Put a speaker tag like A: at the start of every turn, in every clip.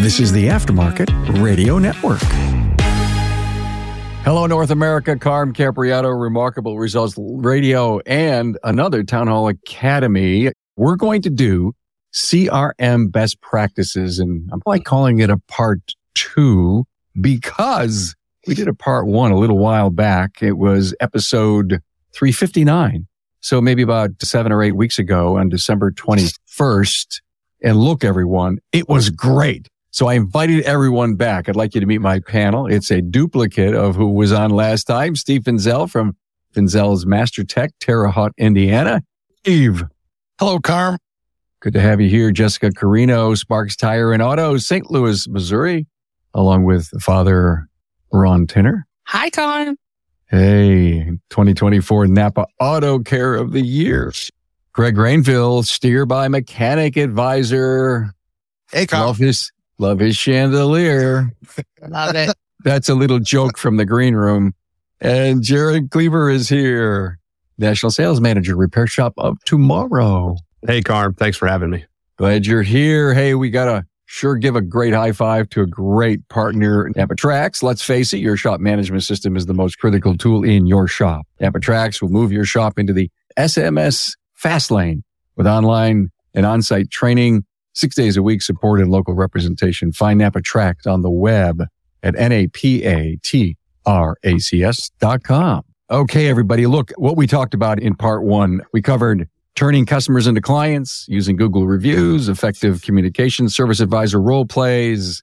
A: This is the Aftermarket Radio Network. Hello, North America. Carm Capriato, Remarkable Results Radio, and another Town Hall Academy. We're going to do CRM best practices, and I'm like calling it a part two because we did a part one a little while back. It was episode 359. So maybe about seven or eight weeks ago on December 21st. And look, everyone, it was great. So I invited everyone back. I'd like you to meet my panel. It's a duplicate of who was on last time. Steve Finzel from Finzel's Mastertech, Terre Haute, Indiana. Eve.
B: Hello, Carm.
A: Good to have you here. Jessica Carrino, Sparks Tire and Auto, St. Louis, Missouri, along with Father Ron Tinner.
C: Hi, Carm.
A: Hey, 2024 Napa Auto Care of the Year. Greg Rainville, steer by mechanic advisor.
B: Hey, Carm.
A: Love his, love his chandelier.
C: Love it.
A: That's a little joke from the green room. And Jaron Kleber is here, National Sales Manager, Repair Shop of Tomorrow.
D: Hey, Carm. Thanks for having me.
A: Glad you're here. Hey, we got to sure give a great high five to a great partner, NAPA TRACS. Let's face it, your shop management system is the most critical tool in your shop. NAPA TRACS will move your shop into the SMS fast lane with online and on-site training, six days a week support and local representation. Find NAPA TRACS on the web at N-A-P-A-T-R-A-C-S dot com. Okay, everybody, look, what we talked about in part one, we covered turning customers into clients using Google reviews, effective communication, service advisor role plays,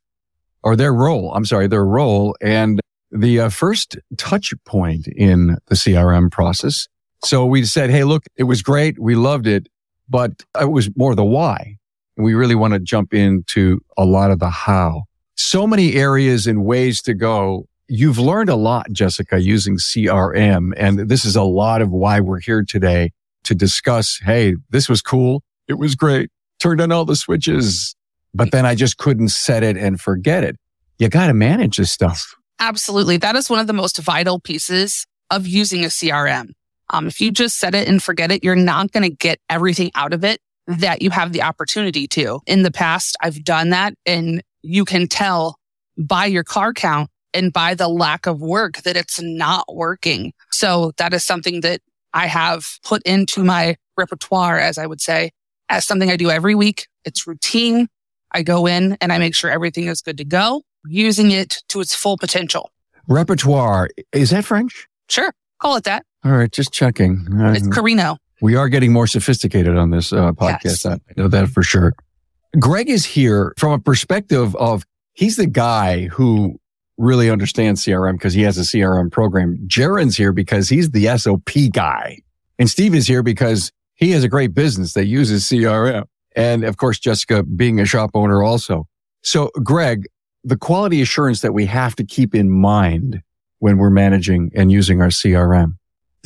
A: or their role. I'm sorry, their role and the uh, first touch point in the CRM process. So we said, Hey, look, it was great. We loved it, but it was more the why. And we really want to jump into a lot of the how. So many areas and ways to go. You've learned a lot, Jessica, using CRM. And this is a lot of why we're here today to discuss, Hey, this was cool. It was great. Turned on all the switches, but then I just couldn't set it and forget it. You got to manage this stuff.
C: Absolutely. That is one of the most vital pieces of using a CRM. Um, if you just set it and forget it, you're not going to get everything out of it that you have the opportunity to. In the past, I've done that and you can tell by your car count and by the lack of work that it's not working. So that is something that I have put into my repertoire, as I would say, as something I do every week. It's routine. I go in and I make sure everything is good to go, using it to its full potential.
A: Repertoire. Is that French?
C: Sure. Call it that.
A: All right. Just checking.
C: It's
A: Um,
C: Carrino.
A: we are getting more sophisticated on this uh, podcast.
C: Yes.
A: I know that for sure. Greg is here from a perspective of he's the guy who really understands CRM because he has a CRM program. Jaron's here because he's the SOP guy. And Steve is here because he has a great business that uses CRM. And of course, Jessica being a shop owner also. So Greg, the quality assurance that we have to keep in mind when we're managing and using our CRM.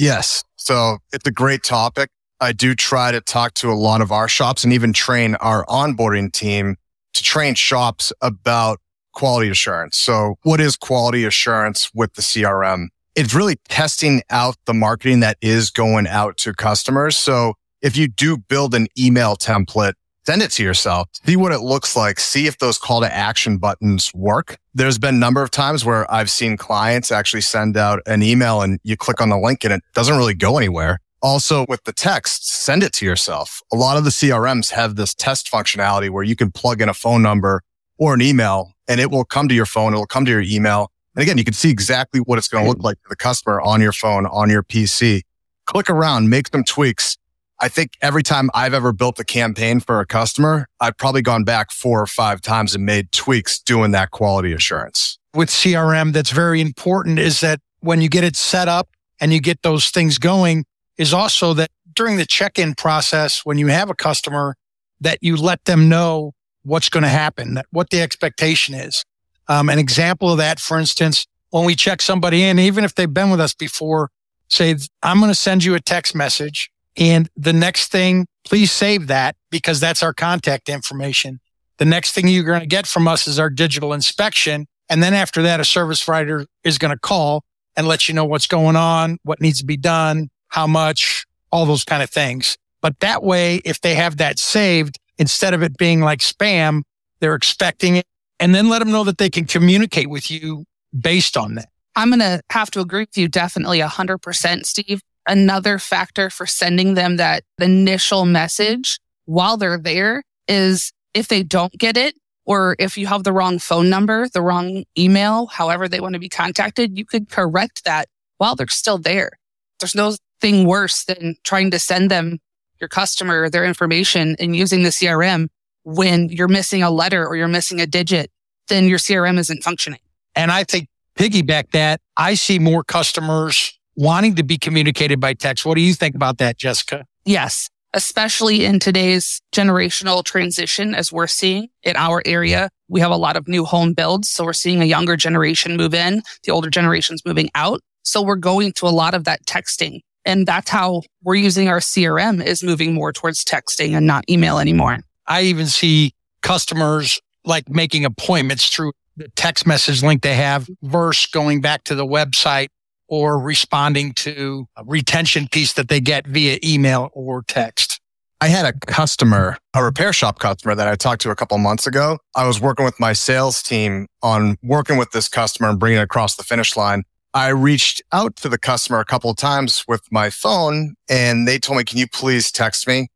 B: Yes. So it's a great topic. I do try to talk to a lot of our shops and even train our onboarding team to train shops about quality assurance. So what is quality assurance with the CRM? It's really testing out the marketing that is going out to customers. So if you do build an email template, send it to yourself, see what it looks like, see if those call to action buttons work. There's been a number of times where I've seen clients actually send out an email and you click on the link and it doesn't really go anywhere. Also with the text, send it to yourself. A lot of the CRMs have this test functionality where you can plug in a phone number or an email and it will come to your phone. It'll come to your email. And again, you can see exactly what it's going to look like to the customer on your phone, on your PC. Click around, make some tweaks. I think every time I've ever built a campaign for a customer, I've probably gone back four or five times and made tweaks doing that quality assurance.
E: with CRM that's very important is that when you get it set up and you get those things going is also that during the check-in process, when you have a customer, that you let them know what's going to happen, that what the expectation is. Um, an example of that, for instance, when we check somebody in, even if they've been with us before, say, I'm going to send you a text message and the next thing, please save that because that's our contact information. The next thing you're going to get from us is our digital inspection. And then after that, a service writer is going to call and let you know what's going on, what needs to be done, how much, all those kind of things. But that way, if they have that saved, instead of it being like spam, they're expecting it, and then let them know that they can communicate with you based on that.
C: I'm going to have to agree with you definitely 100%, Steve. Another factor for sending them that initial message while they're there is if they don't get it, or if you have the wrong phone number, the wrong email, however they want to be contacted, you could correct that while they're still there. There's no thing worse than trying to send them your customer their information and using the CRM when you're missing a letter or you're missing a digit, then your CRM isn't functioning.
E: And I think piggyback that, I see more customers wanting to be communicated by text. What do you think about that, Jessica?
C: Yes, especially in today's generational transition, as we're seeing in our area. We have a lot of new home builds. So we're seeing a younger generation move in, the older generation's moving out. So we're going to a lot of that texting. And that's how we're using our CRM is moving more towards texting and not email anymore.
E: I even see customers like making appointments through the text message link they have versus going back to the website or responding to a retention piece that they get via email or text.
B: I had a customer, a repair shop customer that I talked to a couple months ago. I was working with my sales team on working with this customer and bringing it across the finish line. I reached out to the customer a couple of times with my phone and they told me, can you please text me?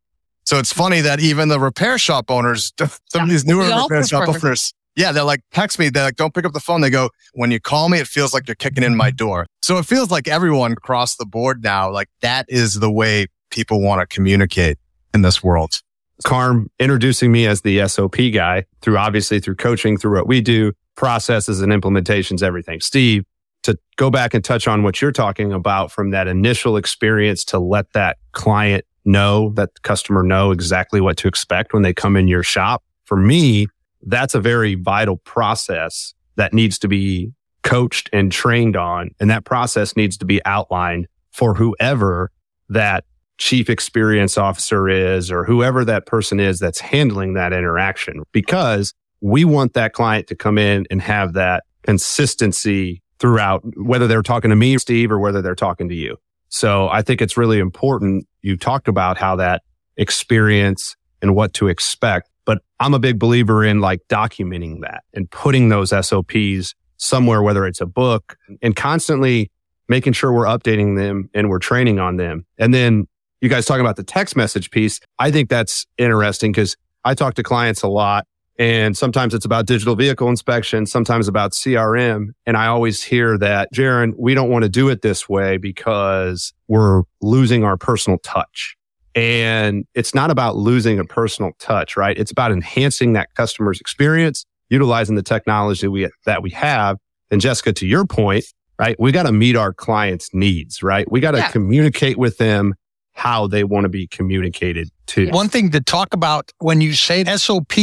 B: So it's funny that even the repair shop owners, some yeah, of these newer repair shop owners, yeah, they're like, text me. They're like, don't pick up the phone. They go, when you call me, it feels like you're kicking in my door. So it feels like everyone across the board now, like that is the way people want to communicate in this world.
D: Carm introducing me as the SOP guy through obviously through coaching, through what we do, processes and implementations, everything. Steve, to go back and touch on what you're talking about from that initial experience to let that client know, that customer know exactly what to expect when they come in your shop. For me, that's a very vital process that needs to be coached and trained on. And that process needs to be outlined for whoever that chief experience officer is or whoever that person is that's handling that interaction because we want that client to come in and have that consistency throughout, whether they're talking to me, Steve, or whether they're talking to you. So I think it's really important. You talked about how that experience and what to expect, but I'm a big believer in like documenting that and putting those SOPs somewhere, whether it's a book and constantly making sure we're updating them and we're training on them. And then you guys talking about the text message piece. I think that's interesting because I talk to clients a lot and sometimes it's about digital vehicle inspection, sometimes about CRM. And I always hear that, Jaron, we don't want to do it this way because we're losing our personal touch. And it's not about losing a personal touch, right? It's about enhancing that customer's experience, utilizing the technology we, that we have. And Jessica, to your point, right? We got to meet our clients' needs, right? We got to yeah. communicate with them how they want to be communicated to.
E: One thing to talk about when you say SOP,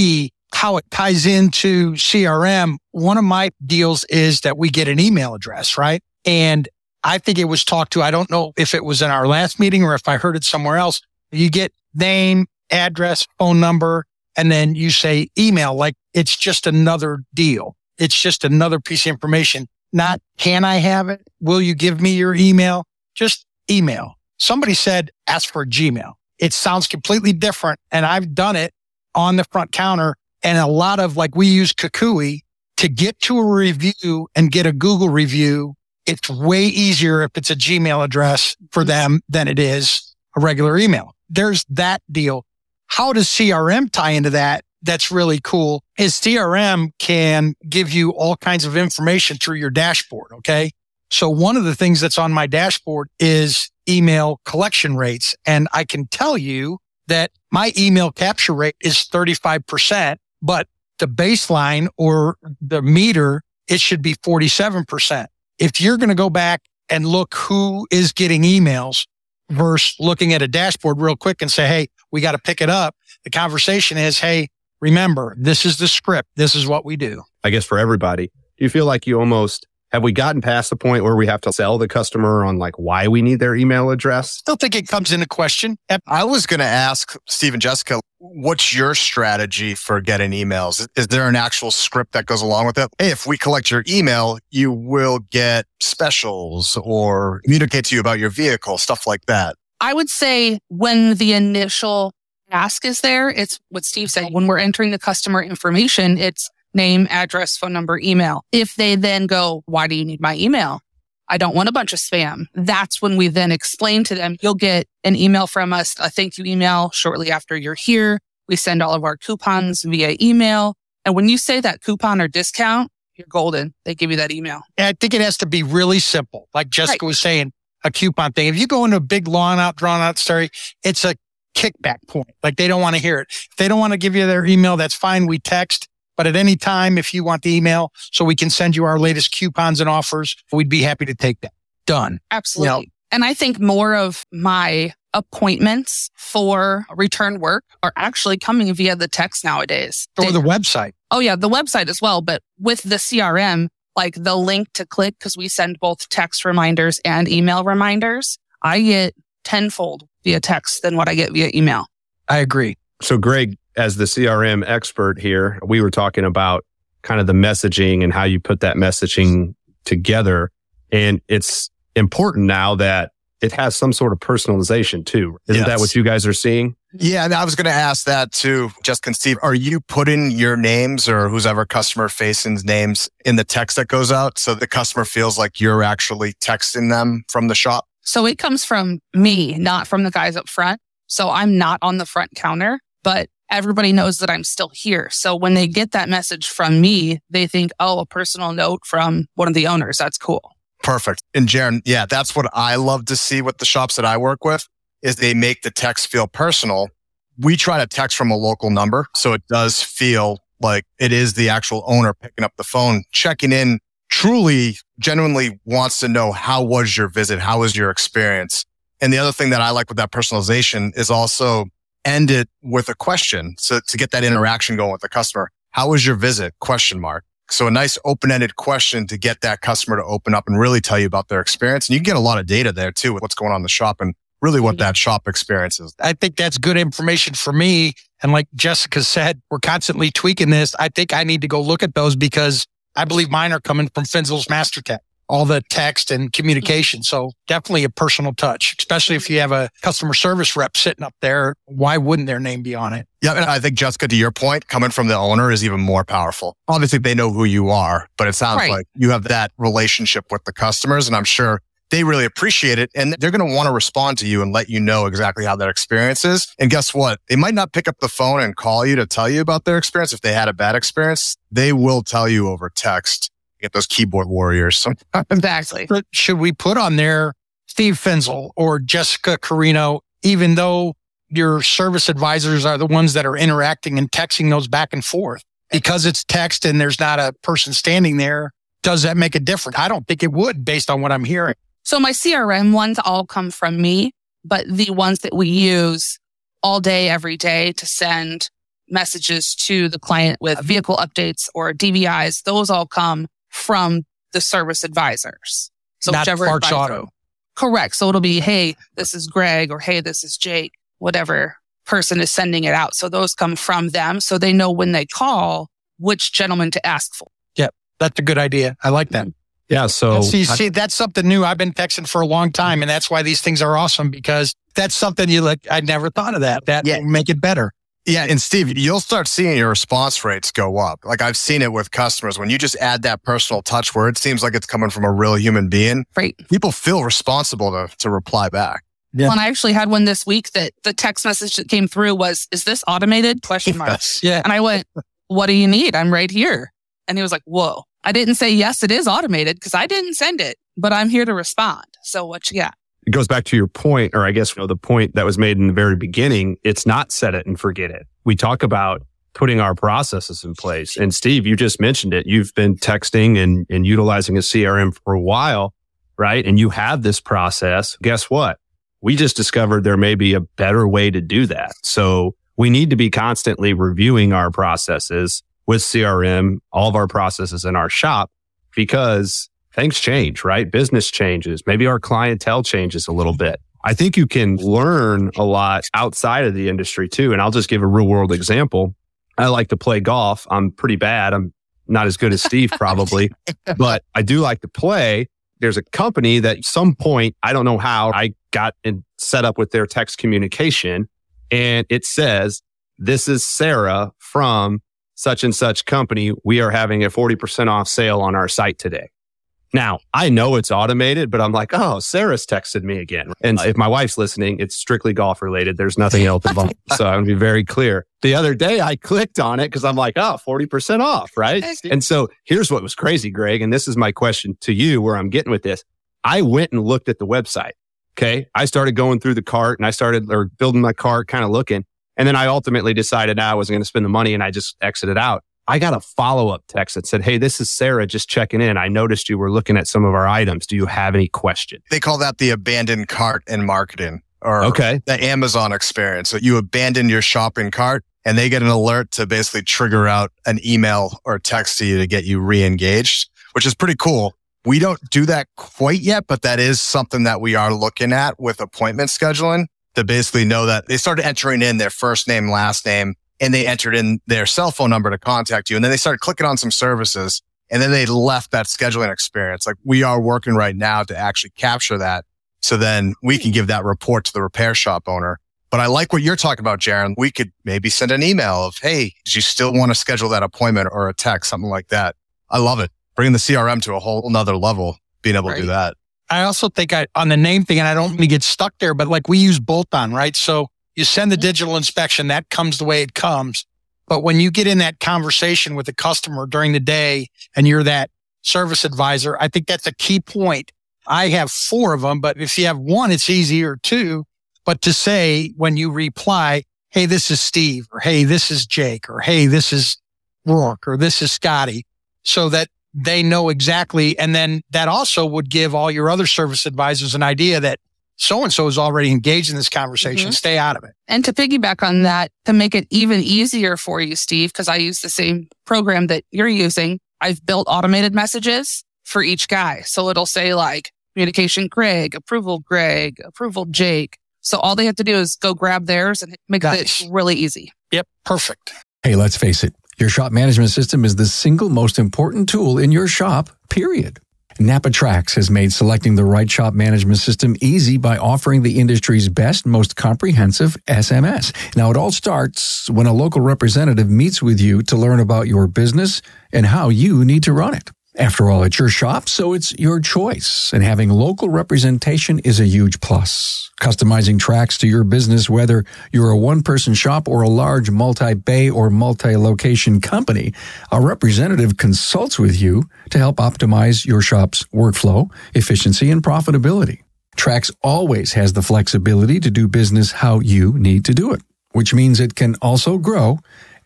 E: how it ties into CRM, one of my deals is that we get an email address, right? And I think it was talked to. I don't know if it was in our last meeting or if I heard it somewhere else. You get name, address, phone number, and then you say email like it's just another deal. It's just another piece of information. Not can I have it? Will you give me your email? Just email. Somebody said ask for Gmail. It sounds completely different. And I've done it on the front counter and a lot of like we use Kukui to get to a review and get a Google review. It's way easier if it's a Gmail address for mm-hmm. them than it is a regular email. There's that deal. How does CRM tie into that? That's really cool is CRM can give you all kinds of information through your dashboard. Okay. So one of the things that's on my dashboard is email collection rates. And I can tell you that my email capture rate is 35%, but the baseline or the meter, it should be 47%. If you're going to go back and look who is getting emails versus looking at a dashboard real quick and say, Hey, we got to pick it up. The conversation is, Hey, remember, this is the script. This is what we do.
D: I guess for everybody, do you feel like you almost have we gotten past the point where we have to sell the customer on like why we need their email address?
E: Still think it comes into question.
B: I was going to ask Steve and Jessica, what's your strategy for getting emails? Is there an actual script that goes along with it? Hey, if we collect your email, you will get specials or communicate to you about your vehicle, stuff like that.
C: I would say when the initial ask is there. It's what Steve said. When we're entering the customer information, it's name, address, phone number, email. If they then go, why do you need my email? I don't want a bunch of spam. That's when we then explain to them, you'll get an email from us, a thank you email shortly after you're here. We send all of our coupons via email. And when you say that coupon or discount, you're golden. They give you that email.
E: And I think it has to be really simple. Like Jessica right. was saying, a coupon thing. If you go into a big long out, drawn out story, it's a kickback point. Like they don't want to hear it. If they don't want to give you their email, that's fine. We text. But at any time, if you want the email so we can send you our latest coupons and offers, we'd be happy to take that. Done.
C: Absolutely. You know, and I think more of my appointments for return work are actually coming via the text nowadays.
E: Or they, the website.
C: Oh yeah, the website as well. But with the CRM, like the link to click, because we send both text reminders and email reminders, I get tenfold via text than what I get via email.
E: I agree.
D: So Greg, as the CRM expert here, we were talking about kind of the messaging and how you put that messaging together. And it's important now that it has some sort of personalization too. Isn't yes. that what you guys are seeing?
B: Yeah, and I was going to ask that too. Just conceive, are you putting your names or who's ever customer facing's names in the text that goes out so the customer feels like you're actually texting them from the shop?
C: So it comes from me, not from the guys up front. So I'm not on the front counter, but everybody knows that I'm still here. So when they get that message from me, they think, oh, a personal note from one of the owners. That's cool.
B: Perfect. And Jaron, yeah, that's what I love to see with the shops that I work with is they make the text feel personal. We try to text from a local number. So it does feel like it is the actual owner picking up the phone, checking in truly genuinely wants to know how was your visit? How was your experience? And the other thing that I like with that personalization is also end it with a question. So to get that interaction going with the customer, how was your visit? Question mark. So a nice open-ended question to get that customer to open up and really tell you about their experience. And you can get a lot of data there too with what's going on in the shop and really what that shop experience is.
E: I think that's good information for me. And like Jessica said, we're constantly tweaking this. I think I need to go look at those because I believe mine are coming from Finzel's MasterTech, all the text and communication. So definitely a personal touch, especially if you have a customer service rep sitting up there. Why wouldn't their name be on it?
B: Yeah. And I think Jessica, to your point, coming from the owner is even more powerful. Obviously they know who you are, but it sounds right. like you have that relationship with the customers. And I'm sure they really appreciate it and they're going to want to respond to you and let you know exactly how that experience is. And guess what? They might not pick up the phone and call you to tell you about their experience. If they had a bad experience, they will tell you over text. Get those keyboard warriors.
C: Uh, exactly.
E: Should we put on there Steve Finzel or Jessica Carrino, even though your service advisors are the ones that are interacting and texting those back and forth? Because it's text and there's not a person standing there, does that make a difference? I don't think it would based on what I'm hearing.
C: So my CRM ones all come from me, but the ones that we use all day, every day to send messages to the client with vehicle updates or DVIs, those all come from the service advisors.
E: So Not whichever Parks advisor, Auto.
C: Correct. So it'll be, Hey, this is Greg or Hey, this is Jake, whatever person is sending it out. So those come from them. So they know when they call which gentleman to ask for.
E: Yep. That's a good idea. I like that.
D: Yeah. So
E: see, see, that's something new. I've been texting for a long time, and that's why these things are awesome because that's something you like. I never thought of that. That yeah. will make it better.
B: Yeah. And Steve, you'll start seeing your response rates go up. Like I've seen it with customers when you just add that personal touch where it seems like it's coming from a real human being.
C: Right.
B: People feel responsible to, to reply back.
C: Yeah. Well, and I actually had one this week that the text message that came through was, is this automated? Question mark. Yes.
E: Yeah.
C: And I went, what do you need? I'm right here. And he was like, whoa. I didn't say, yes, it is automated because I didn't send it, but I'm here to respond. So what you got?
D: It goes back to your point, or I guess, you know, the point that was made in the very beginning. It's not set it and forget it. We talk about putting our processes in place. And Steve, you just mentioned it. You've been texting and, and utilizing a CRM for a while, right? And you have this process. Guess what? We just discovered there may be a better way to do that. So we need to be constantly reviewing our processes with CRM, all of our processes in our shop because things change, right? Business changes. Maybe our clientele changes a little bit. I think you can learn a lot outside of the industry too. And I'll just give a real world example. I like to play golf. I'm pretty bad. I'm not as good as Steve probably, but I do like to play. There's a company that some point, I don't know how I got in, set up with their text communication and it says, this is Sarah from such and such company. We are having a 40% off sale on our site today. Now, I know it's automated, but I'm like, oh, Sarah's texted me again. And if my wife's listening, it's strictly golf related. There's nothing else involved. so I'm going to be very clear. The other day I clicked on it because I'm like, oh, 40% off, right? And so here's what was crazy, Greg. And this is my question to you where I'm getting with this. I went and looked at the website. Okay. I started going through the cart and I started or building my cart, kind of looking. And then I ultimately decided ah, I wasn't going to spend the money and I just exited out. I got a follow up text that said, Hey, this is Sarah just checking in. I noticed you were looking at some of our items. Do you have any questions?
B: They call that the abandoned cart in marketing or
D: okay.
B: the Amazon experience. So you abandon your shopping cart and they get an alert to basically trigger out an email or text to you to get you re-engaged, which is pretty cool. We don't do that quite yet, but that is something that we are looking at with appointment scheduling to basically know that they started entering in their first name, last name, and they entered in their cell phone number to contact you. And then they started clicking on some services and then they left that scheduling experience. Like we are working right now to actually capture that. So then we can hmm. give that report to the repair shop owner. But I like what you're talking about, Jaron. We could maybe send an email of, Hey, do you still want to schedule that appointment or a text, something like that? I love it. Bringing the CRM to a whole nother level, being able right. to do that.
E: I also think I, on the name thing, and I don't want to get stuck there, but like we use bolt on, right? So you send the mm-hmm. digital inspection, that comes the way it comes. But when you get in that conversation with the customer during the day and you're that service advisor, I think that's a key point. I have four of them, but if you have one, it's easier too. But to say when you reply, Hey, this is Steve or Hey, this is Jake or Hey, this is Rourke or this is Scotty so that they know exactly. And then that also would give all your other service advisors an idea that so and so is already engaged in this conversation. Mm-hmm. Stay out of it.
C: And to piggyback on that, to make it even easier for you, Steve, because I use the same program that you're using, I've built automated messages for each guy. So it'll say like communication Greg, approval Greg, approval Jake. So all they have to do is go grab theirs and make nice. it really easy.
E: Yep. Perfect.
A: Hey, let's face it. Your shop management system is the single most important tool in your shop, period. NAPA TRACS has made selecting the right shop management system easy by offering the industry's best, most comprehensive SMS. Now, it all starts when a local representative meets with you to learn about your business and how you need to run it. After all, it's your shop, so it's your choice. And having local representation is a huge plus. Customizing TRACS to your business, whether you're a one person shop or a large multi bay or multi location company, a representative consults with you to help optimize your shop's workflow, efficiency, and profitability. TRACS always has the flexibility to do business how you need to do it, which means it can also grow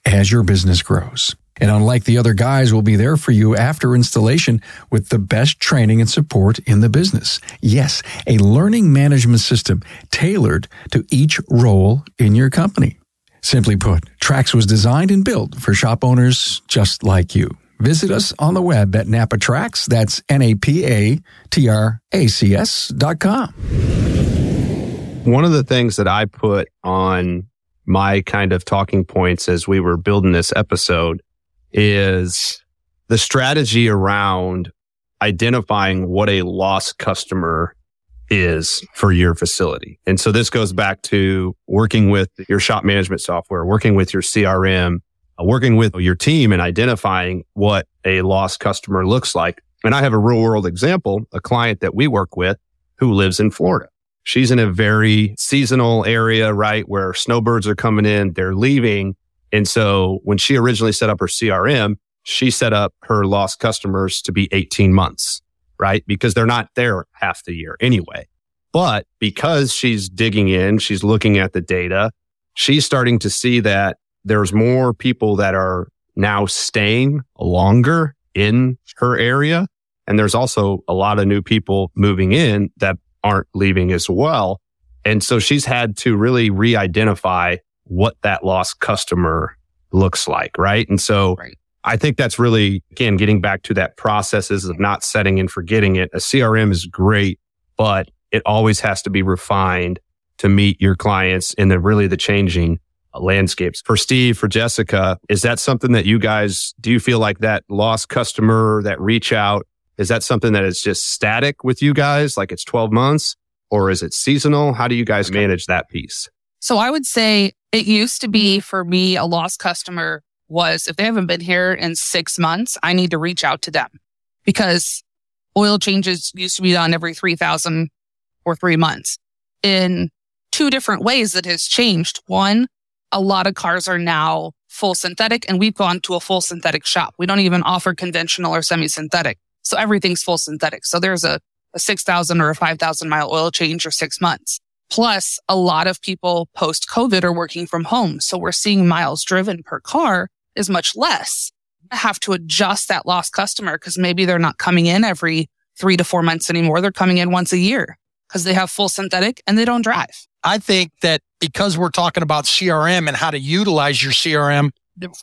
A: as your business grows. And unlike the other guys, we'll be there for you after installation with the best training and support in the business. Yes, a learning management system tailored to each role in your company. Simply put, TRACS was designed and built for shop owners just like you. Visit us on the web at NAPA TRACS. That's N-A-P-A-T-R-A-C-S dot com.
D: One of the things that I put on my kind of talking points as we were building this episode is the strategy around identifying what a lost customer is for your facility. And so this goes back to working with your shop management software, working with your CRM, uh, working with your team and identifying what a lost customer looks like. And I have a real world example, a client that we work with who lives in Florida. She's in a very seasonal area, right? Where snowbirds are coming in, they're leaving. And so when she originally set up her CRM, she set up her lost customers to be 18 months, right? Because they're not there half the year anyway. But because she's digging in, she's looking at the data, she's starting to see that there's more people that are now staying longer in her area. And there's also a lot of new people moving in that aren't leaving as well. And so she's had to really re-identify what that lost customer looks like. Right. And so right. I think that's really, again, getting back to that processes of not setting and forgetting it. A CRM is great, but it always has to be refined to meet your clients in the really the changing uh, landscapes. For Steve, for Jessica, is that something that you guys, do you feel like that lost customer, that reach out, is that something that is just static with you guys? Like it's 12 months or is it seasonal? How do you guys manage that piece?
C: So I would say it used to be for me, a lost customer was if they haven't been here in six months, I need to reach out to them because oil changes used to be done every 3000 or three months in two different ways that has changed. One, a lot of cars are now full synthetic and we've gone to a full synthetic shop. We don't even offer conventional or semi synthetic. So everything's full synthetic. So there's a, a 6,000 or a 5,000 mile oil change or six months. Plus a lot of people post COVID are working from home. So we're seeing miles driven per car is much less. I have to adjust that lost customer because maybe they're not coming in every three to four months anymore. They're coming in once a year because they have full synthetic and they don't drive.
E: I think that because we're talking about CRM and how to utilize your CRM,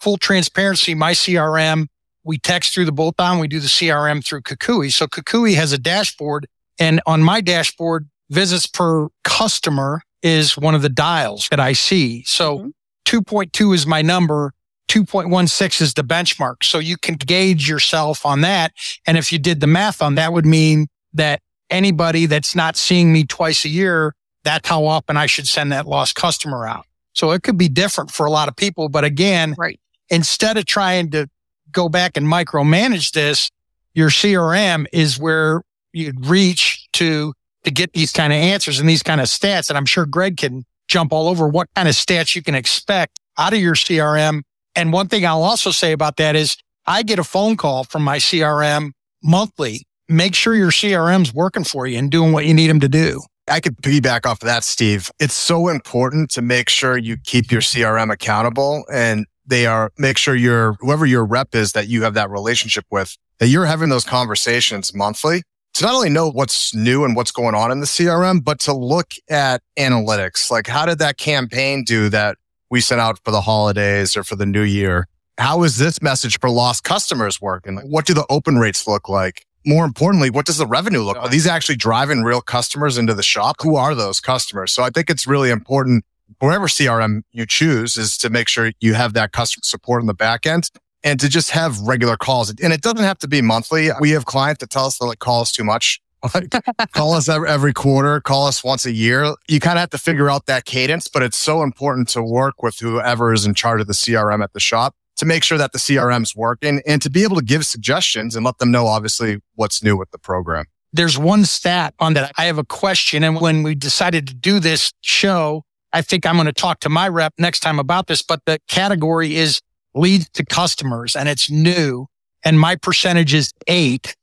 E: full transparency, my CRM, we text through the bolt on, we do the CRM through Kukui. So Kukui has a dashboard and on my dashboard, visits per customer is one of the dials that I see. So mm-hmm. 2.2 is my number. 2.16 is the benchmark. So you can gauge yourself on that. And if you did the math on that would mean that anybody that's not seeing me twice a year, that's how often I should send that lost customer out. So it could be different for a lot of people. But again,
C: right.
E: instead of trying to go back and micromanage this, your CRM is where you'd reach to, to get these kind of answers and these kind of stats. And I'm sure Greg can jump all over what kind of stats you can expect out of your CRM. And one thing I'll also say about that is I get a phone call from my CRM monthly. Make sure your CRM's working for you and doing what you need them to do.
B: I could piggyback off of that, Steve. It's so important to make sure you keep your CRM accountable and they are make sure your whoever your rep is that you have that relationship with, that you're having those conversations monthly to not only know what's new and what's going on in the CRM, but to look at analytics. Like how did that campaign do that we sent out for the holidays or for the new year? How is this message for lost customers working? Like what do the open rates look like? more importantly, what does the revenue look? Like? Are these actually driving real customers into the shop? Who are those customers? So I think it's really important wherever CRM you choose is to make sure you have that customer support in the back end and to just have regular calls. And it doesn't have to be monthly. We have clients that tell us they like call us too much. call us every quarter, call us once a year. You kind of have to figure out that cadence, but it's so important to work with whoever is in charge of the CRM at the shop to make sure that the CRM's working and to be able to give suggestions and let them know, obviously, what's new with the program.
E: There's one stat on that. I have a question. And when we decided to do this show, I think I'm going to talk to my rep next time about this, but the category is leads to customers and it's new. And my percentage is eight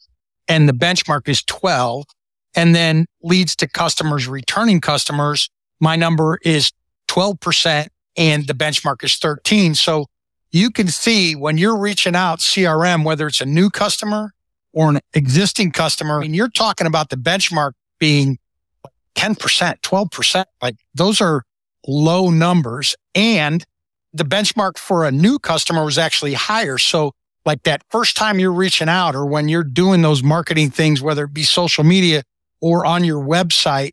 E: and the benchmark is 12. And then leads to customers, returning customers. My number is 12% and the benchmark is 13. So you can see when you're reaching out CRM, whether it's a new customer or an existing customer, and you're talking about the benchmark being 10%, 12%. Like those are low numbers. And the benchmark for a new customer was actually higher. So like that first time you're reaching out or when you're doing those marketing things, whether it be social media or on your website,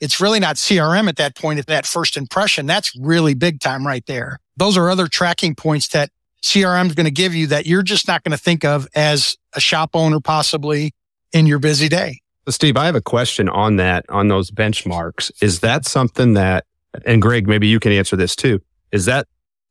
E: it's really not CRM at that point. At that first impression, that's really big time right there those are other tracking points that CRM is going to give you that you're just not going to think of as a shop owner possibly in your busy day.
D: Steve, I have a question on that, on those benchmarks. Is that something that, and Greg, maybe you can answer this too. Is that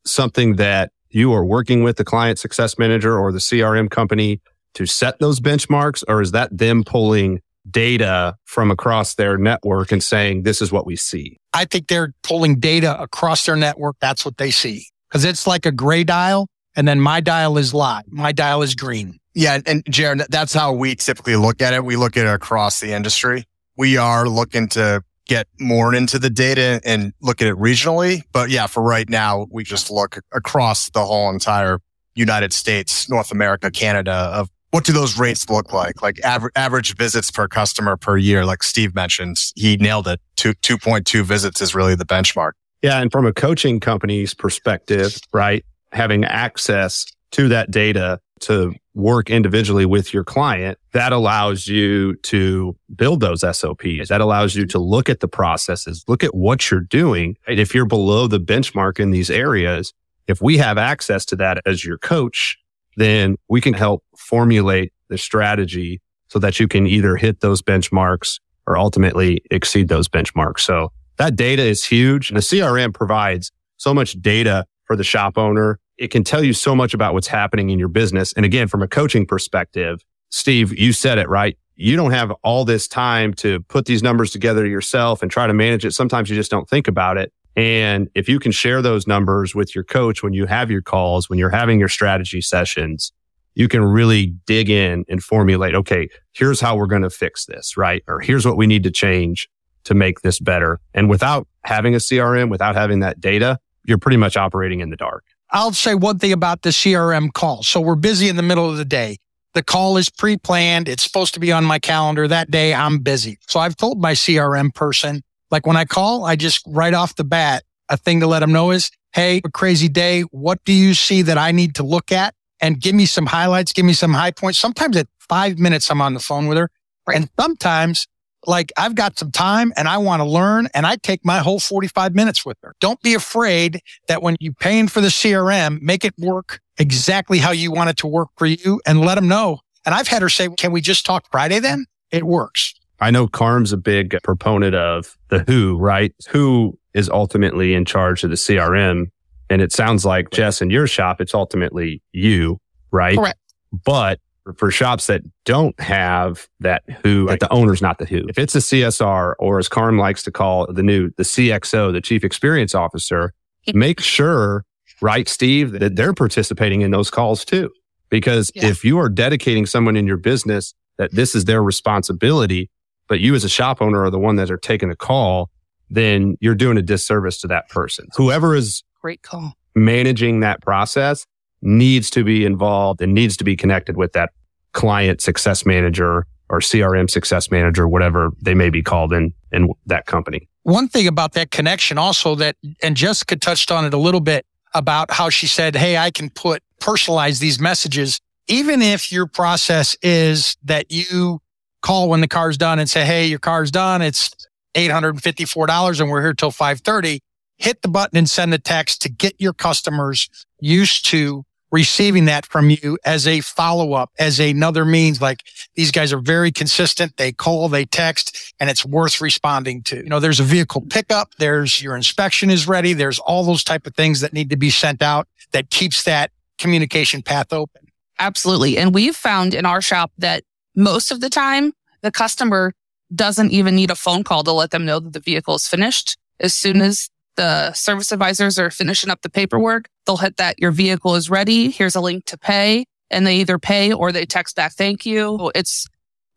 D: something that you are working with the client success manager or the CRM company to set those benchmarks? Or is that them pulling data from across their network and saying, this is what we see?
E: I think they're pulling data across their network. That's what they see because it's like a gray dial. And then my dial is live. My dial is green.
B: Yeah. And Jaron, that's how we typically look at it. We look at it across the industry. We are looking to get more into the data and look at it regionally. But yeah, for right now, we just look across the whole entire United States, North America, Canada of what do those rates look like? Like aver- average visits per customer per year, like Steve mentioned, he nailed it. Two, 2.2 visits is really the benchmark.
D: Yeah. And from a coaching company's perspective, right? Having access to that data to work individually with your client, that allows you to build those SOPs. That allows you to look at the processes, look at what you're doing. If you're below the benchmark in these areas, if we have access to that as your coach, then we can help formulate the strategy so that you can either hit those benchmarks or ultimately exceed those benchmarks. So That data is huge. And the CRM provides so much data for the shop owner. It can tell you so much about what's happening in your business. And again, from a coaching perspective, Steve, you said it right. You don't have all this time to put these numbers together yourself and try to manage it. Sometimes you just don't think about it. And if you can share those numbers with your coach when you have your calls, when you're having your strategy sessions, you can really dig in and formulate, okay, here's how we're going to fix this, right? Or here's what we need to change to make this better. And without having a CRM, without having that data, you're pretty much operating in the dark.
E: I'll say one thing about the CRM call. So we're busy in the middle of the day. The call is pre-planned. It's supposed to be on my calendar that day. I'm busy. So I've told my CRM person, like when I call, I just right off the bat, a thing to let them know is, Hey, a crazy day. What do you see that I need to look at? And give me some highlights. Give me some high points. Sometimes at five minutes, I'm on the phone with her. And sometimes like I've got some time and I want to learn and I take my whole 45 minutes with her. Don't be afraid that when you're paying for the CRM, make it work exactly how you want it to work for you and let them know. And I've had her say, can we just talk Friday then? It works.
D: I know Carm's a big proponent of the who, right? Who is ultimately in charge of the CRM. And it sounds like Jess in your shop, it's ultimately you, right?
C: Correct.
D: But for shops that don't have that who, right. the owner's not the who. If it's a CSR or as Carm likes to call the new, the CXO, the chief experience officer, make sure, right, Steve, that they're participating in those calls too. Because yeah. if you are dedicating someone in your business that this is their responsibility, but you as a shop owner are the one that are taking the call, then you're doing a disservice to that person. Whoever is
C: great call
D: managing that process needs to be involved and needs to be connected with that client success manager or CRM success manager, whatever they may be called in, in that company.
E: One thing about that connection also that, and Jessica touched on it a little bit about how she said, Hey, I can put personalize these messages. Even if your process is that you call when the car's done and say, Hey, your car's done. It's $854 and we're here till 530. Hit the button and send the text to get your customers used to receiving that from you as a follow up, as another means. Like these guys are very consistent. They call, they text, and it's worth responding to. You know, there's a vehicle pickup. There's your inspection is ready. There's all those type of things that need to be sent out that keeps that communication path open.
C: Absolutely. And we've found in our shop that most of the time the customer doesn't even need a phone call to let them know that the vehicle is finished. As soon as the service advisors are finishing up the paperwork, they'll hit that your vehicle is ready. Here's a link to pay. And they either pay or they text back, thank you. It's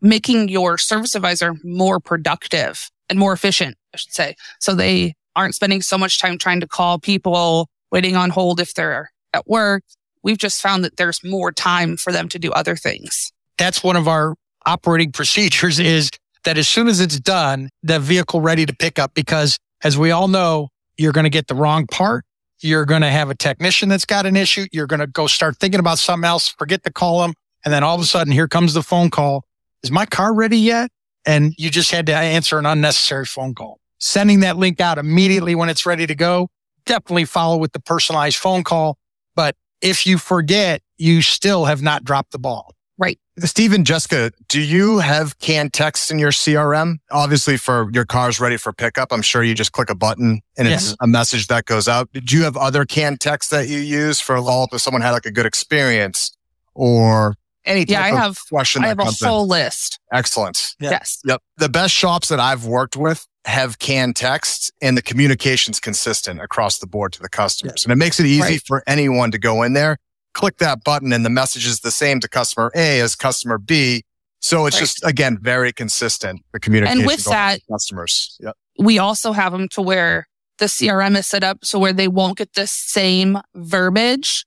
C: making your service advisor more productive and more efficient, I should say. So they aren't spending so much time trying to call people, waiting on hold if they're at work. We've just found that there's more time for them to do other things.
E: That's one of our operating procedures is that as soon as it's done, the vehicle ready to pick up because as we all know, you're going to get the wrong part. You're going to have a technician that's got an issue. You're going to go start thinking about something else, forget to call them. And then all of a sudden, here comes the phone call. Is my car ready yet? And you just had to answer an unnecessary phone call. Sending that link out immediately when it's ready to go. Definitely follow with the personalized phone call. But if you forget, you still have not dropped the ball.
C: Right.
B: Stephen, Jessica, do you have canned text in your CRM? Obviously, for your car's ready for pickup, I'm sure you just click a button and it's a message that goes out. Do you have other canned text that you use for all if someone had like a good experience or any
C: yeah, I have, question? I have a whole list.
B: Excellent.
C: Yeah. Yes.
B: Yep. The best shops that I've worked with have canned text and the communication's consistent across the board to the customers. And it makes it easy right. for anyone to go in there click that button and the message is the same to customer A as customer B. So it's right. just again very consistent the communication
C: and with that
B: customers. Yep.
C: We also have them to where the CRM is set up so where they won't get the same verbiage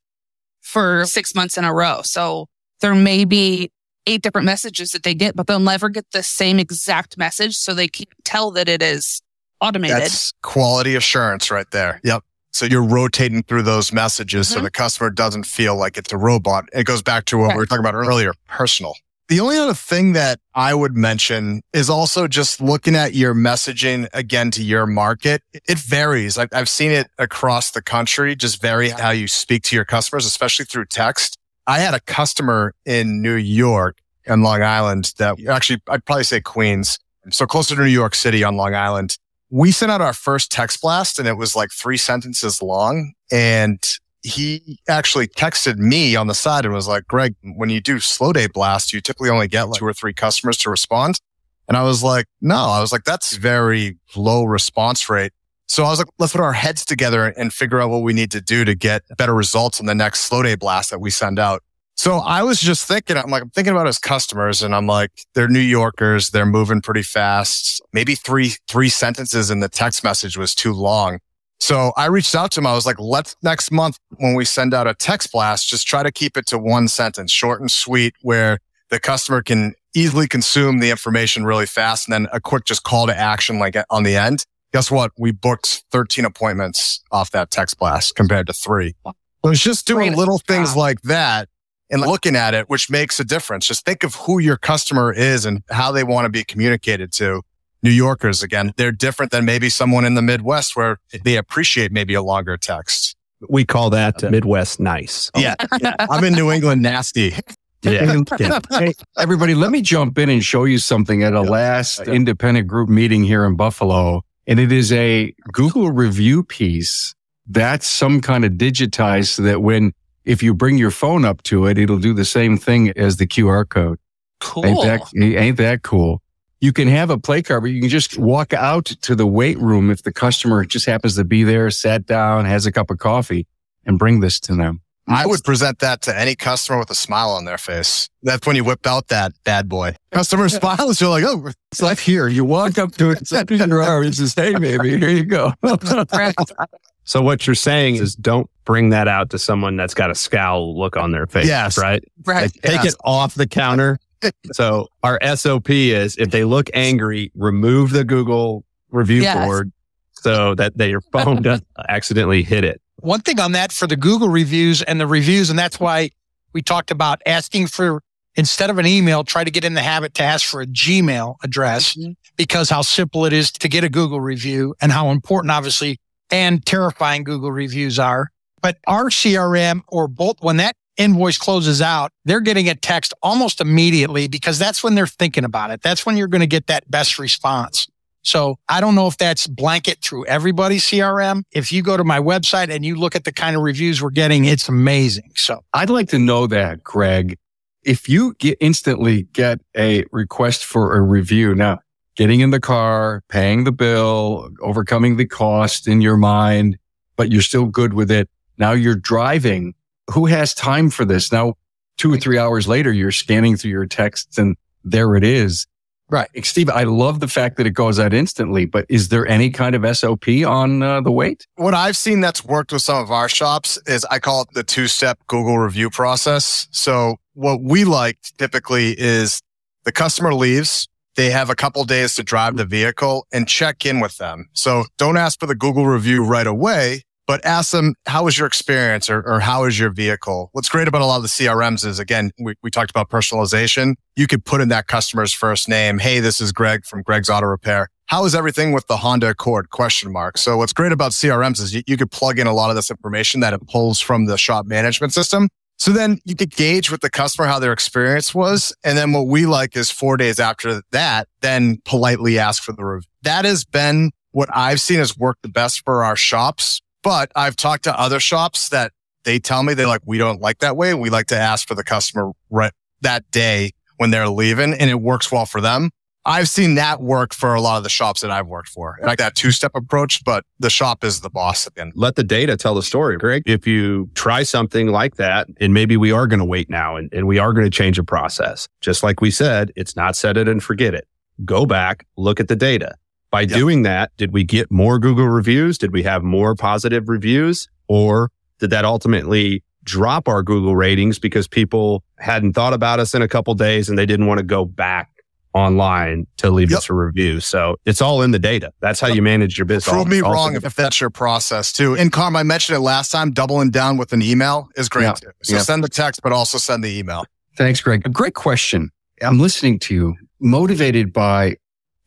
C: for six months in a row. So there may be eight different messages that they get, but they'll never get the same exact message. So they can tell that it is automated.
B: That's quality assurance right there. Yep. So you're rotating through those messages mm-hmm. so the customer doesn't feel like it's a robot. It goes back to what right. we were talking about earlier, personal. The only other thing that I would mention is also just looking at your messaging again to your market. It varies. I've seen it across the country, just vary how you speak to your customers, especially through text. I had a customer in New York and Long Island that actually, I'd probably say Queens. So closer to New York City on Long Island we sent out our first text blast and it was like three sentences long. And he actually texted me on the side and was like, Greg, when you do slow day blast, you typically only get like two or three customers to respond. And I was like, no, I was like, that's very low response rate. So I was like, let's put our heads together and figure out what we need to do to get better results on the next slow day blast that we send out. So I was just thinking, I'm like, I'm thinking about his customers and I'm like, they're New Yorkers. They're moving pretty fast. Maybe three, three sentences in the text message was too long. So I reached out to him. I was like, let's next month when we send out a text blast, just try to keep it to one sentence, short and sweet, where the customer can easily consume the information really fast. And then a quick just call to action, like on the end. Guess what? We booked 13 appointments off that text blast compared to three. So it's just doing little things like that and looking at it, which makes a difference. Just think of who your customer is and how they want to be communicated to. New Yorkers, again, they're different than maybe someone in the Midwest where they appreciate maybe a longer text.
D: We call that uh, Midwest nice.
B: Yeah. I'm in New England nasty.
D: Yeah.
A: Yeah. Hey, everybody, let me jump in and show you something at a last
B: Yeah.
A: independent group meeting here in Buffalo. And it is a Google review piece that's some kind of digitized so that when, if you bring your phone up to it, it'll do the same thing as the QR code.
C: Cool.
A: Ain't that, eh, ain't that cool? You can have a play card, but you can just walk out to the weight room if the customer just happens to be there, sat down, has a cup of coffee and bring this to them.
B: I would present that to any customer with a smile on their face. That's when you whip out that bad boy. Customer smiles, you're like, oh,
A: It's like here, you walk up to it, it's up in your and says, hey, baby, here you go.
D: So what you're saying is don't bring that out to someone that's got a scowl look on their face.
B: Yes.
D: Right.
C: right.
D: Like, take
B: Yes.
D: it off the counter. so our SOP is if they look angry, remove the Google review
C: Yes.
D: board so that they, your phone doesn't accidentally hit it.
E: One thing on that for the Google reviews and the reviews, and that's why we talked about asking for, instead of an email, try to get in the habit to ask for a Gmail address
C: Mhm.
E: because how simple it is to get a Google review and how important, obviously, and terrifying Google reviews are. But our CRM or both, when that invoice closes out, they're getting a text almost immediately because that's when they're thinking about it. That's when you're going to get that best response. So I don't know if that's blanket through everybody's CRM. If you go to my website and you look at the kind of reviews we're getting, it's amazing. So
A: I'd like to know that, Greg. If you get instantly get a request for a review, now getting in the car, paying the bill, overcoming the cost in your mind, but you're still good with it. Now you're driving. Who has time for this? Now, two or three hours later, you're scanning through your texts and there it is.
E: Right.
A: Steve, I love the fact that it goes out instantly, but is there any kind of SOP on uh, the wait?
B: what I've seen that's worked with some of our shops is I call it the two step Google review process. So what we like typically is the customer leaves. They have a couple days to drive the vehicle and check in with them. So don't ask for the Google review right away, but ask them, how was your experience or, or how is your vehicle? What's great about a lot of the CRMs is again, we, we talked about personalization. You could put in that customer's first name. Hey, this is Greg from Greg's Auto Repair. How is everything with the Honda Accord? Question mark. So what's great about CRMs is you, you could plug in a lot of this information that it pulls from the shop management system. So then you could gauge with the customer how their experience was. And then what we like is four days after that, then politely ask for the review. That has been what I've seen has worked the best for our shops. But I've talked to other shops that they tell me they like, we don't like that way. We like to ask for the customer right that day when they're leaving and it works well for them. I've seen that work for a lot of the shops that I've worked for, like that two step approach, but the shop is the boss end.
D: Let the data tell the story, Greg. If you try something like that, and maybe we are going to wait now and, and we are going to change a process, just like we said, it's not set it and forget it. Go back, look at the data. By
B: Yep.
D: doing that, did we get more Google reviews? Did we have more positive reviews? Or did that ultimately drop our Google ratings because people hadn't thought about us in a couple days and they didn't want to go back online to leave
B: Yep.
D: us a review? So it's all in the data. That's how you manage your business.
B: Prove me
D: Also-
B: wrong if that's your process too. And Carm, I mentioned it last time, doubling down with an email is great
A: Yeah.
B: too. So
A: Yeah.
B: send the text, but also send the email.
A: Thanks, Greg. A great question. I'm listening to you, motivated by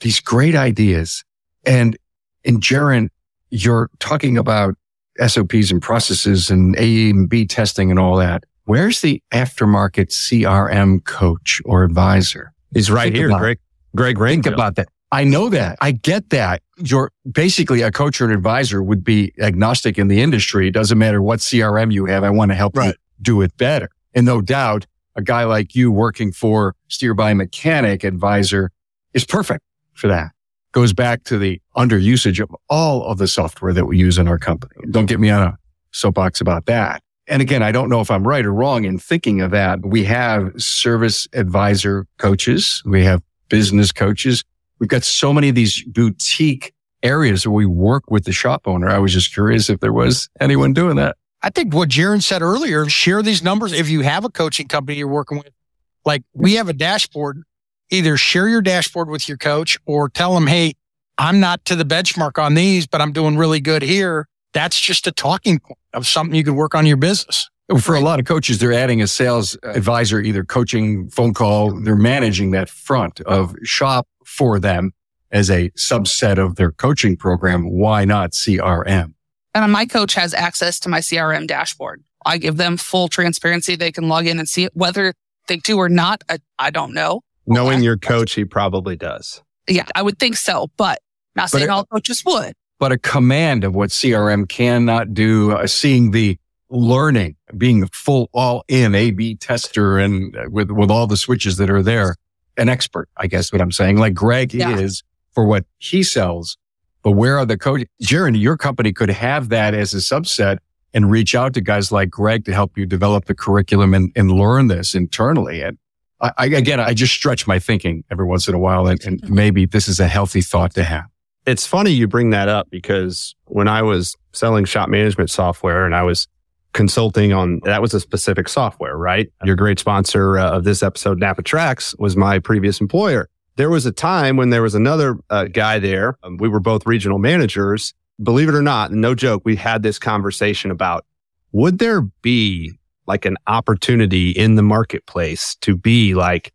A: these great ideas. And in Jaron, you're talking about SOPs and processes and A and B testing and all that. Where's the aftermarket CRM coach or advisor?
D: He's right
A: Think
D: here. Greg. Greg
A: Think about that. I know that. I get that. you're basically a coach or an advisor would be agnostic in the industry. It doesn't matter what CRM you have. I want to help right. you do it better. And no doubt a guy like you working for steer by mechanic advisor is perfect for that. Goes back to the under usage of all of the software that we use in our company. Don't get me on a soapbox about that. And again, I don't know if I'm right or wrong in thinking of that. We have service advisor coaches. We have business coaches. We've got so many of these boutique areas where we work with the shop owner. I was just curious if there was anyone doing that.
E: I think what Jaron said earlier, share these numbers. If you have a coaching company you're working with, like we have a dashboard, either share your dashboard with your coach or tell them, Hey, I'm not to the benchmark on these, but I'm doing really good here. That's just a talking point of something you could work on your business.
A: For a lot of coaches, they're adding a sales advisor, either coaching, phone call. They're managing that front of shop for them as a subset of their coaching program. Why not CRM?
C: And my coach has access to my CRM dashboard. I give them full transparency. They can log in and see it. Whether they do or not, I, I don't know.
D: Knowing your coach, he probably does.
C: Yeah, I would think so, but not but saying it, all coaches would.
A: But a command of what CRM cannot do, uh, seeing the learning, being full all in A B tester and uh, with, with all the switches that are there, an expert, I guess what I'm saying. Like Greg yeah. is for what he sells but where are the coaches? Jaron, your company could have that as a subset and reach out to guys like Greg to help you develop the curriculum and, and learn this internally. And I, I, again, I just stretch my thinking every once in a while, and, and maybe this is a healthy thought to have.
D: It's funny you bring that up because when I was selling shop management software and I was consulting on that was a specific software, right? Your great sponsor uh, of this episode, NAPA TRACS, was my previous employer there was a time when there was another uh, guy there. Um, we were both regional managers. Believe it or not, no joke, we had this conversation about would there be like an opportunity in the marketplace to be like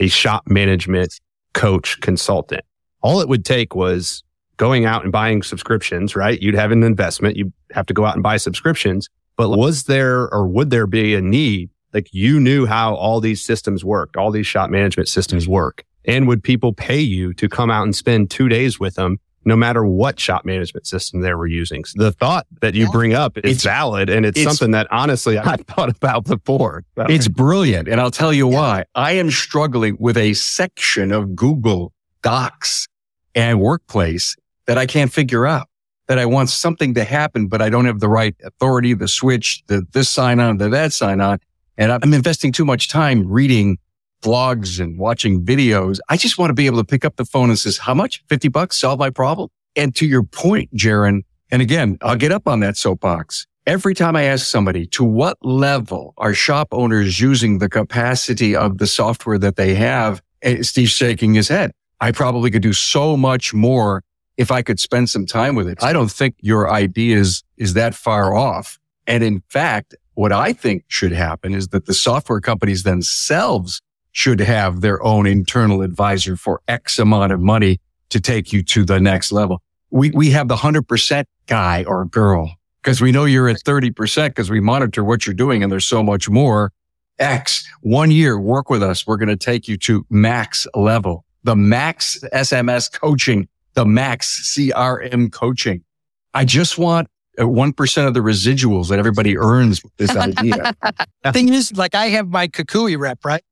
D: a shop management coach consultant? All it would take was going out and buying subscriptions, right? You'd have an investment. You have to go out and buy subscriptions. But was there or would there be a need? Like you knew how all these systems worked, all these shop management systems mm-hmm. work. And would people pay you to come out and spend two days with them, no matter what shop management system they were using? So the thought that you bring up is it's, valid. And it's, it's, something that honestly I thought about before.
A: It's brilliant. And I'll tell you why. I am struggling with a section of Google Docs and workplace that I can't figure out. That I want something to happen, but I don't have the right authority, the switch, the this sign on, the that sign on. And I'm investing too much time reading blogs and watching videos. I just want to be able to pick up the phone and says, how much? 50 bucks solve my problem. And to your point, Jaron, and again, I'll get up on that soapbox. Every time I ask somebody to what level are shop owners using the capacity of the software that they have, eh, Steve's shaking his head. I probably could do so much more if I could spend some time with it. I don't think your idea is, is that far off. And in fact, what I think should happen is that the software companies themselves should have their own internal advisor for X amount of money to take you to the next level. We, we have the hundred percent guy or girl because we know you're at 30% because we monitor what you're doing and there's so much more. X one year work with us. We're going to take you to max level, the max SMS coaching, the max CRM coaching. I just want uh, 1% of the residuals that everybody earns with this idea.
E: The thing is, like I have my Kukui rep, right?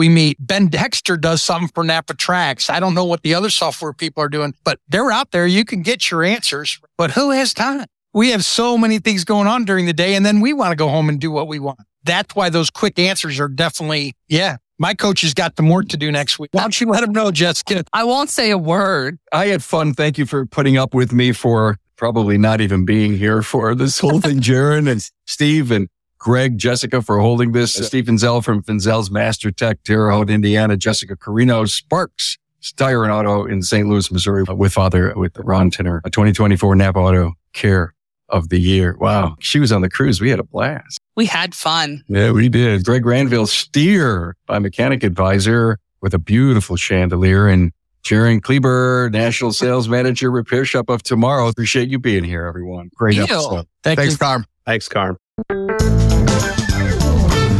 E: we meet. Ben Dexter does something for NAPA TRACS. I don't know what the other software people are doing, but they're out there. You can get your answers, but who has time? We have so many things going on during the day and then we want to go home and do what we want. That's why those quick answers are definitely, yeah. My coach has got the work to do next week. Why don't you let him know, Jessica?
C: I won't say a word.
A: I had fun. Thank you for putting up with me for probably not even being here for this whole thing, Jaron and Steve and Greg, Jessica for holding this. Yeah. Steve Finzel from Finzel's Mastertech, Terre Haute, Indiana. Jessica Carrino, Sparks, Tire and Auto in St. Louis, Missouri with father, with Ron Tinner, a 2024 Napa Auto Care of the Year. Wow. She was on the cruise. We had a blast.
C: We had fun.
A: Yeah, we did. Greg Rainville, Steer by Mechanic Advisor with a beautiful chandelier and Jaron Kleber, National Sales Manager, Repair Shop of Tomorrow. Appreciate you being here, everyone.
B: Great Ew. episode. Thank Thanks, you. Carm.
D: Thanks, Carm.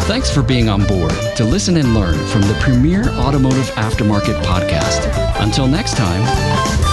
F: Thanks for being on board to listen and learn from the premier automotive aftermarket podcast. Until next time.